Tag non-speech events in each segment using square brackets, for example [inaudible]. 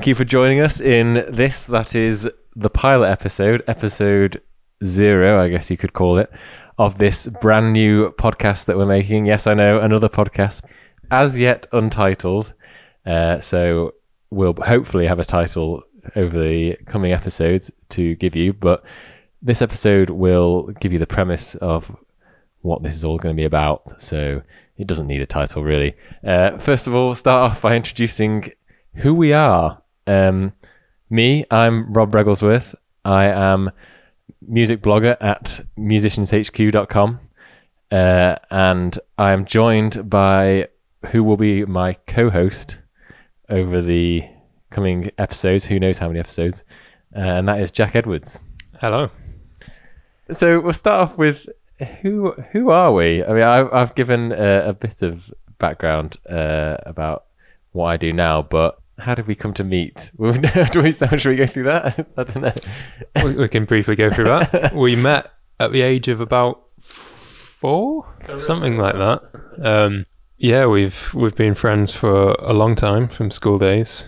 thank you for joining us in this. That is the pilot episode, episode zero, I guess you could call it, of this brand new podcast that we're making. Yes, I know, another podcast, as yet untitled. Uh, so we'll hopefully have a title over the coming episodes to give you, but this episode will give you the premise of what this is all going to be about. So it doesn't need a title, really. Uh, first of all, start off by introducing who we are. Um, me, I'm Rob Bregglesworth. I am music blogger at musicianshq.com. Uh, and I am joined by who will be my co host over the coming episodes. Who knows how many episodes? Uh, and that is Jack Edwards. Hello. So we'll start off with who who are we? I mean, I've, I've given uh, a bit of background uh, about what I do now, but how did we come to meet? [laughs] [laughs] do we, should we go through that? [laughs] I don't know. we, we can briefly go through that. we met at the age of about four, something like that. Um, yeah, we've we've been friends for a long time from school days.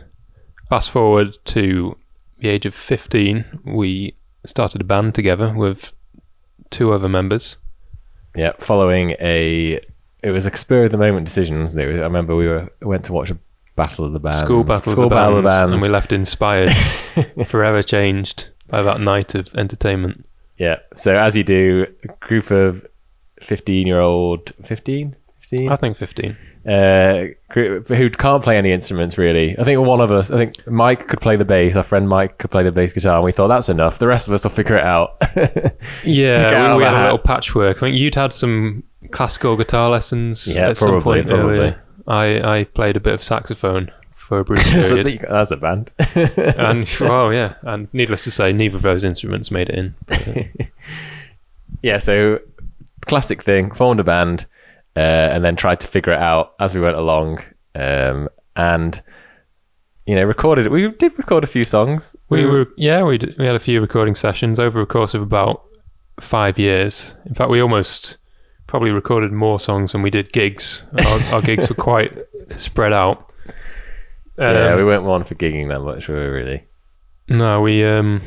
Fast forward to the age of fifteen, we started a band together with two other members. Yeah, following a it was a spur of the moment decision. It? I remember we were went to watch a battle of the bands, school battle, school of, the battle bands, of the bands, and we left inspired, [laughs] forever changed by that night of entertainment. Yeah. So as you do, a group of fifteen-year-old, 15? 15? I think fifteen uh, who can't play any instruments really. I think one of us, I think Mike could play the bass. Our friend Mike could play the bass guitar, and we thought that's enough. The rest of us will figure it out. [laughs] yeah, we, we had a little patchwork. I think you'd had some classical guitar lessons yeah, at probably, some point probably. earlier. I I played a bit of saxophone for a brief [laughs] period. that's a band. [laughs] and [laughs] well, yeah, and needless to say, neither of those instruments made it in. But, uh, yeah, so classic thing. Formed a band uh, and then tried to figure it out as we went along. Um, and you know, recorded. We did record a few songs. We were yeah, we did, we had a few recording sessions over a course of about five years. In fact, we almost probably recorded more songs than we did gigs. Our, our gigs were quite spread out. Um, yeah, we weren't one for gigging that much, were we? Really? No, we um,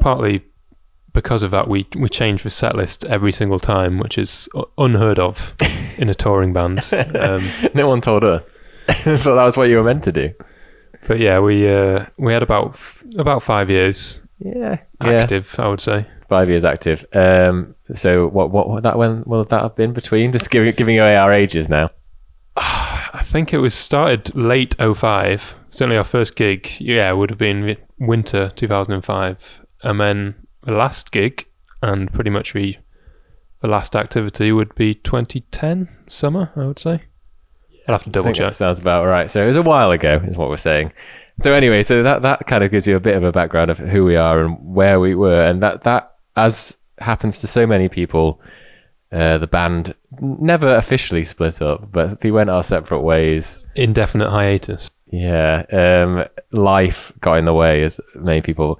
partly because of that, we we change the set list every single time, which is unheard of in a touring band. [laughs] Um, no one told us, [laughs] so that was what you were meant to do. But yeah, we uh, we had about about five years. Yeah, active. Yeah. I would say five years active. Um, so what what, what that when will that have been between? [laughs] Just giving giving away our ages now. [sighs] I think it was started late 05. Certainly our first gig, yeah, would have been winter 2005. And then the last gig and pretty much the the last activity would be 2010 summer, I would say. I'll have to double check. sounds about right. So it was a while ago, is what we're saying. So anyway, so that that kind of gives you a bit of a background of who we are and where we were, and that that as happens to so many people, uh, the band never officially split up, but we went our separate ways. Indefinite hiatus. Yeah, um, life got in the way, as many people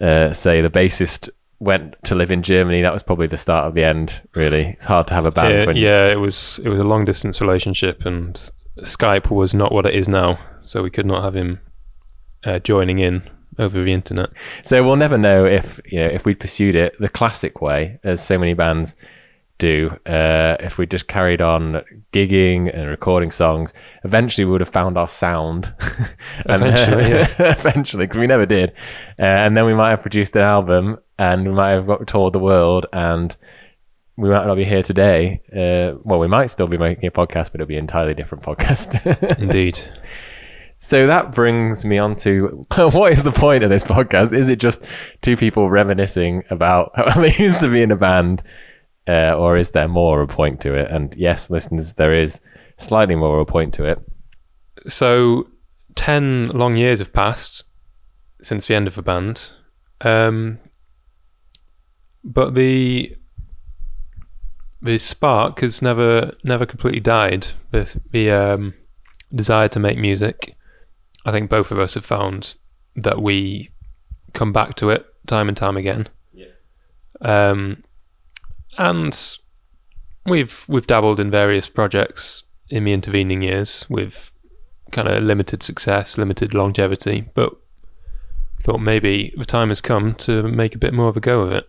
uh, say the bassist went to live in Germany. That was probably the start of the end. Really, it's hard to have a band. Yeah, when yeah it was. It was a long distance relationship, and Skype was not what it is now, so we could not have him uh, joining in over the internet. So we'll never know if you know if we pursued it the classic way, as so many bands do. Uh, if we just carried on gigging and recording songs, eventually we would have found our sound. [laughs] and, eventually, yeah. [laughs] eventually, because we never did. Uh, and then we might have produced an album, and we might have got toured the world, and we might not be here today. Uh, well, we might still be making a podcast, but it'll be an entirely different podcast. [laughs] Indeed. So that brings me on to [laughs] what is the point of this podcast? Is it just two people reminiscing about [laughs] how they used to be in a band uh, or is there more a point to it? And yes, listeners, there is slightly more a point to it. So, 10 long years have passed since the end of the band. Um, but the the spark has never never completely died. The, the um, desire to make music. I think both of us have found that we come back to it time and time again. Yeah. Um, and we've we've dabbled in various projects in the intervening years with kind of limited success, limited longevity. But thought maybe the time has come to make a bit more of a go of it.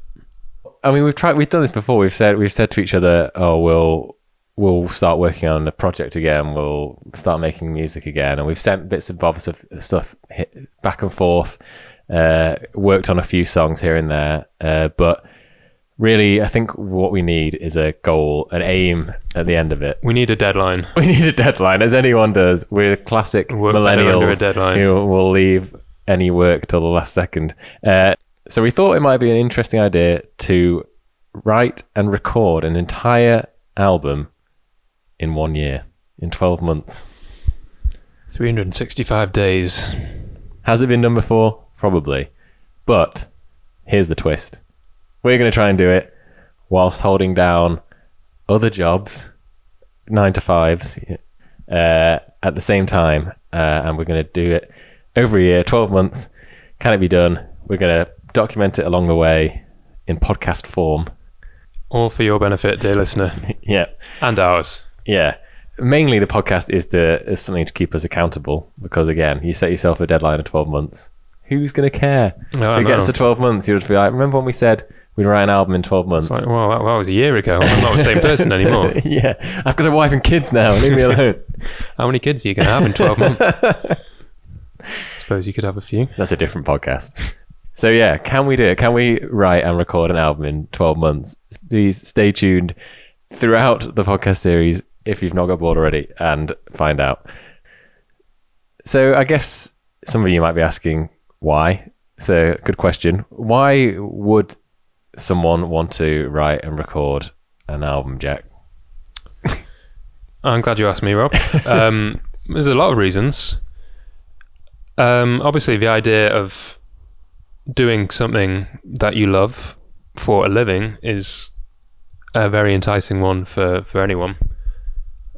I mean, we've tried. We've done this before. We've said we've said to each other, "Oh, we'll we'll start working on a project again. We'll start making music again." And we've sent bits and bobs of stuff back and forth. Uh, worked on a few songs here and there, uh, but really, I think what we need is a goal, an aim at the end of it. We need a deadline. [laughs] We need a deadline, as anyone does. We're classic Work better under a millennials deadline. who will leave any work till the last second. Uh, so we thought it might be an interesting idea to write and record an entire album in one year, in 12 months. 365 days. Has it been done before? Probably. But here's the twist we're going to try and do it whilst holding down other jobs, nine to fives, uh, at the same time. Uh, and we're going to do it over a year, 12 months. Can it be done? We're going to document it along the way in podcast form. All for your benefit, dear listener, [laughs] Yeah. and ours. Yeah. Mainly the podcast is to is something to keep us accountable because again, you set yourself a deadline of 12 months. Who's going to care? If it gets to 12 months, you'll just be like, remember when we said we'd write an album in 12 months? It's like, well, that, that was a year ago. I'm not the same person anymore. [laughs] yeah. I've got a wife and kids now. Leave me alone. [laughs] How many kids are you going to have in 12 months? [laughs] I suppose you could have a few. That's a different podcast. So yeah, can we do it? Can we write and record an album in 12 months? Please stay tuned throughout the podcast series if you've not got bored already and find out. So I guess some of you might be asking why. So good question. Why would someone want to write and record an album, Jack? I'm glad you asked me, Rob. [laughs] Um, there's a lot of reasons. Um, obviously, the idea of doing something that you love for a living is a very enticing one for, for anyone.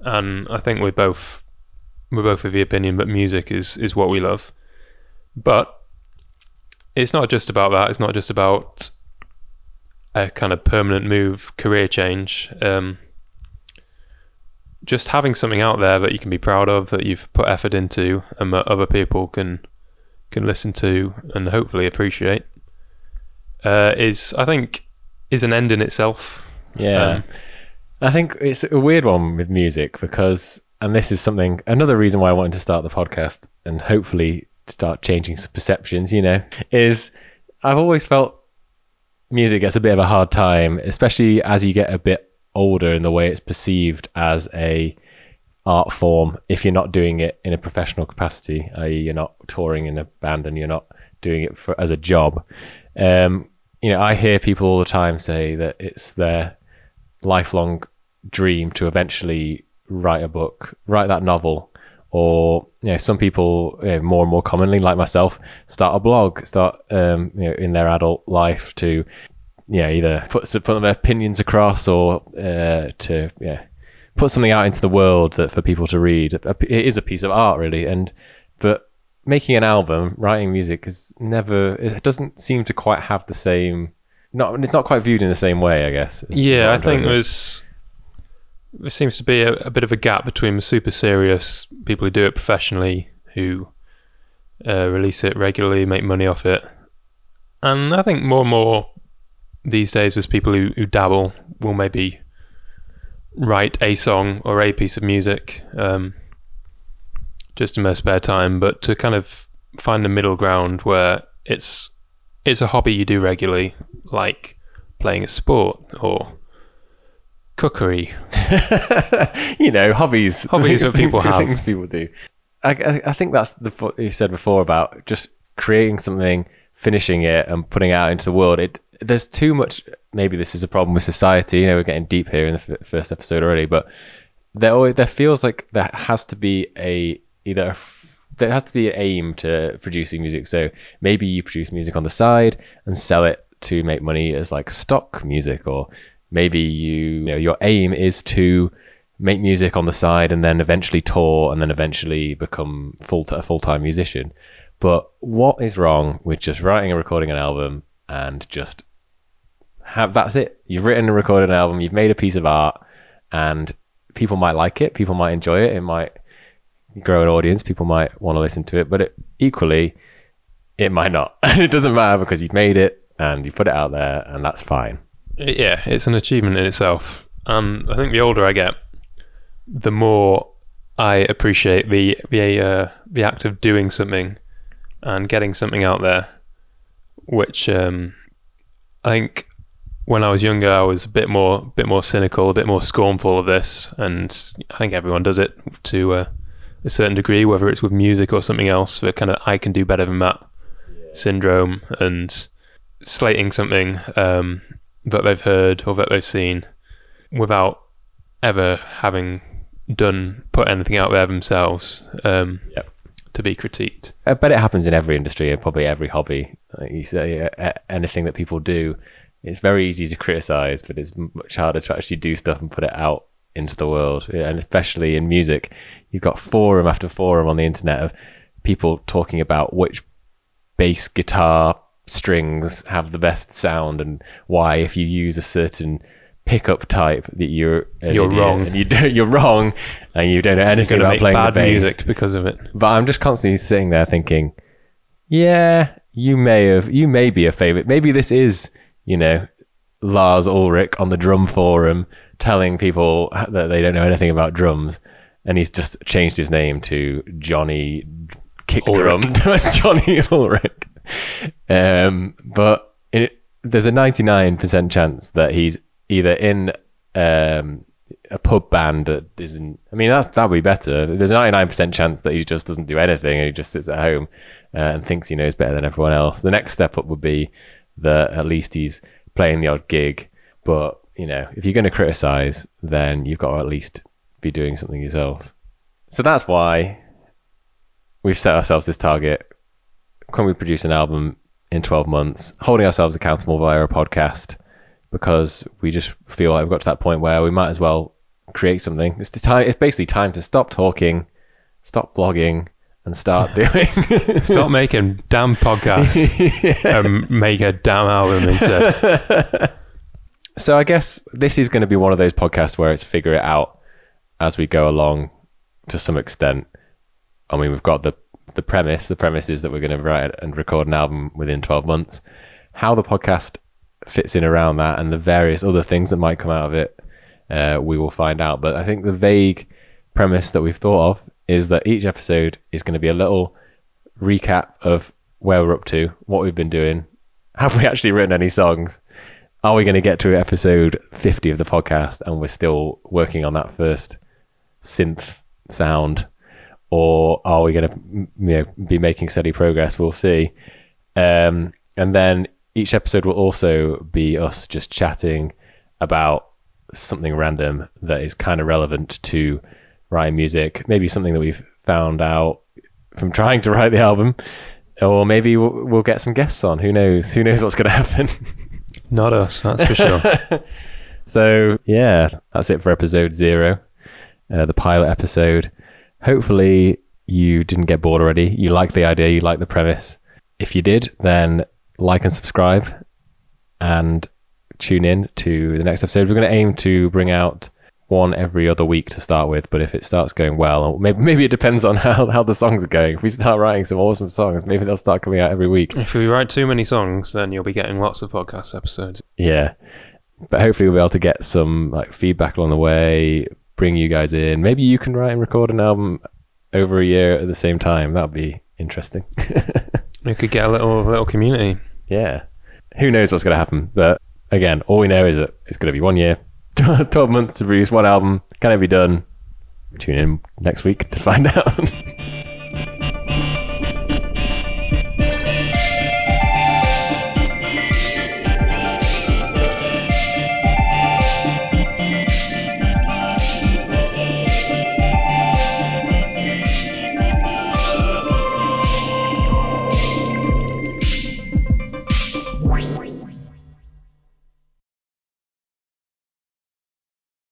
And I think we're both we're both of the opinion that music is is what we love. But it's not just about that. It's not just about a kind of permanent move, career change. Um, just having something out there that you can be proud of, that you've put effort into, and that other people can can listen to and hopefully appreciate, uh, is I think is an end in itself. Yeah. Um, I think it's a weird one with music because, and this is something, another reason why I wanted to start the podcast and hopefully start changing some perceptions, you know, is I've always felt music gets a bit of a hard time, especially as you get a bit older in the way it's perceived as a art form if you're not doing it in a professional capacity, i.e., you're not touring in a band and you're not doing it for, as a job. Um, you know, I hear people all the time say that it's their lifelong dream to eventually write a book, write that novel, or you know, some people you know, more and more commonly, like myself, start a blog, start um, you know, in their adult life to yeah either put some, put their opinions across or uh, to yeah, put something out into the world that for people to read. It is a piece of art, really, and but making an album, writing music is never. It doesn't seem to quite have the same. Not it's not quite viewed in the same way, I guess. Yeah, I think there's there seems to be a, a bit of a gap between the super serious people who do it professionally, who uh, release it regularly, make money off it, and I think more and more these days, there's people who, who dabble will maybe write a song or a piece of music um, just in their spare time, but to kind of find a middle ground where it's it's a hobby you do regularly, like playing a sport or cookery. [laughs] you know, hobbies. Hobbies that people [laughs] have. Things people do. I, I, I think that's the what you said before about just creating something, finishing it, and putting it out into the world. It there's too much. Maybe this is a problem with society. You know, we're getting deep here in the f- first episode already, but there always, there feels like there has to be a either a there has to be an aim to producing music. So maybe you produce music on the side and sell it to make money as like stock music, or maybe you, you know your aim is to make music on the side and then eventually tour and then eventually become full a full time musician. But what is wrong with just writing and recording an album and just have that's it? You've written and recorded an album, you've made a piece of art, and people might like it, people might enjoy it, it might grow an audience. People might want to listen to it, but it, equally, it might not. And [laughs] it doesn't matter because you've made it and you put it out there, and that's fine. Yeah, it's an achievement in itself. And I think the older I get, the more I appreciate the the uh, the act of doing something and getting something out there, which um, I think when I was younger I was a bit more bit more cynical, a bit more scornful of this, and I think everyone does it to uh, a certain degree, whether it's with music or something else. The kind of I can do better than that syndrome and slating something um, that they've heard or that they've seen without ever having done put anything out there themselves um, Yep. to be critiqued. I bet it happens in every industry and probably every hobby. Like you say, uh, uh, anything that people do, it's very easy to criticize, but it's much harder to actually do stuff and put it out into the world. And especially in music, you've got forum after forum on the internet of people talking about which bass guitar strings have the best sound and why if you use a certain pickup type that you're You're wrong. and you don't [laughs] you're wrong and you don't know anything about playing bad music because of it. But I'm just constantly sitting there thinking, yeah, you may have, you may be a favorite. Maybe this is, you know, Lars Ulrich on the drum forum telling people that they don't know anything about drums, and he's just changed his name to Johnny Kick Ulrich. Drum, [laughs] Johnny Ulrich. Um, but it, there's a 99% chance that he's either in um, a pub band that isn't. I mean, that that would be better. There's a 99% chance that he just doesn't do anything and he just sits at home uh, and thinks he knows better than everyone else. The next step up would be that at least he's playing the odd gig. But you know, if you're going to criticize, then you've got to at least be doing something yourself. So that's why we've set ourselves this target. Can we produce an album in 12 months, holding ourselves accountable via a podcast? Because we just feel like we've got to that point where we might as well create something. It's the time. It's basically time to stop talking, stop blogging, and start [laughs] doing. Stop making damn podcasts [laughs] and make a damn album instead. so I guess this is going to be one of those podcasts where it's figure it out as we go along to some extent. I mean, we've got the the premise. The premise is that we're going to write and record an album within 12 months. How the podcast fits in around that and the various other things that might come out of it, uh, we will find out. But I think the vague premise that we've thought of is that each episode is going to be a little recap of where we're up to, what we've been doing. Have we actually written any songs? Are we going to get to episode 50 of the podcast and we're still working on that first synth sound? Or are we going to you know, be making steady progress? We'll see. Um, and then each episode will also be us just chatting about something random that is kind of relevant to writing music. Maybe something that we've found out from trying to write the album, or maybe we'll, we'll get some guests on. Who knows? Who knows what's going to happen? [laughs] Not us, that's for sure. [laughs] so yeah, that's it for episode zero, uh, the pilot episode. Hopefully you didn't get bored already. You liked the idea. You liked the premise. If you did, then like and subscribe, and tune in to the next episode. We're going to aim to bring out one every other week to start with, but if it starts going well, or maybe [laughs] maybe it depends on how, how the songs are going. If we start writing some awesome songs, maybe they'll start coming out every week. if we write too many songs, then you'll be getting lots of podcast episodes. Yeah. But hopefully we'll be able to get some like feedback along the way, bring you guys in. Maybe you can write and record an album over a year at the same time. That'd be interesting. [laughs] We could get a little little community. yeah. Who knows what's going to happen? But again, all we know is that it's going to be one year, 12 months to produce one album. Can it be done? Tune in next week to find [laughs] out.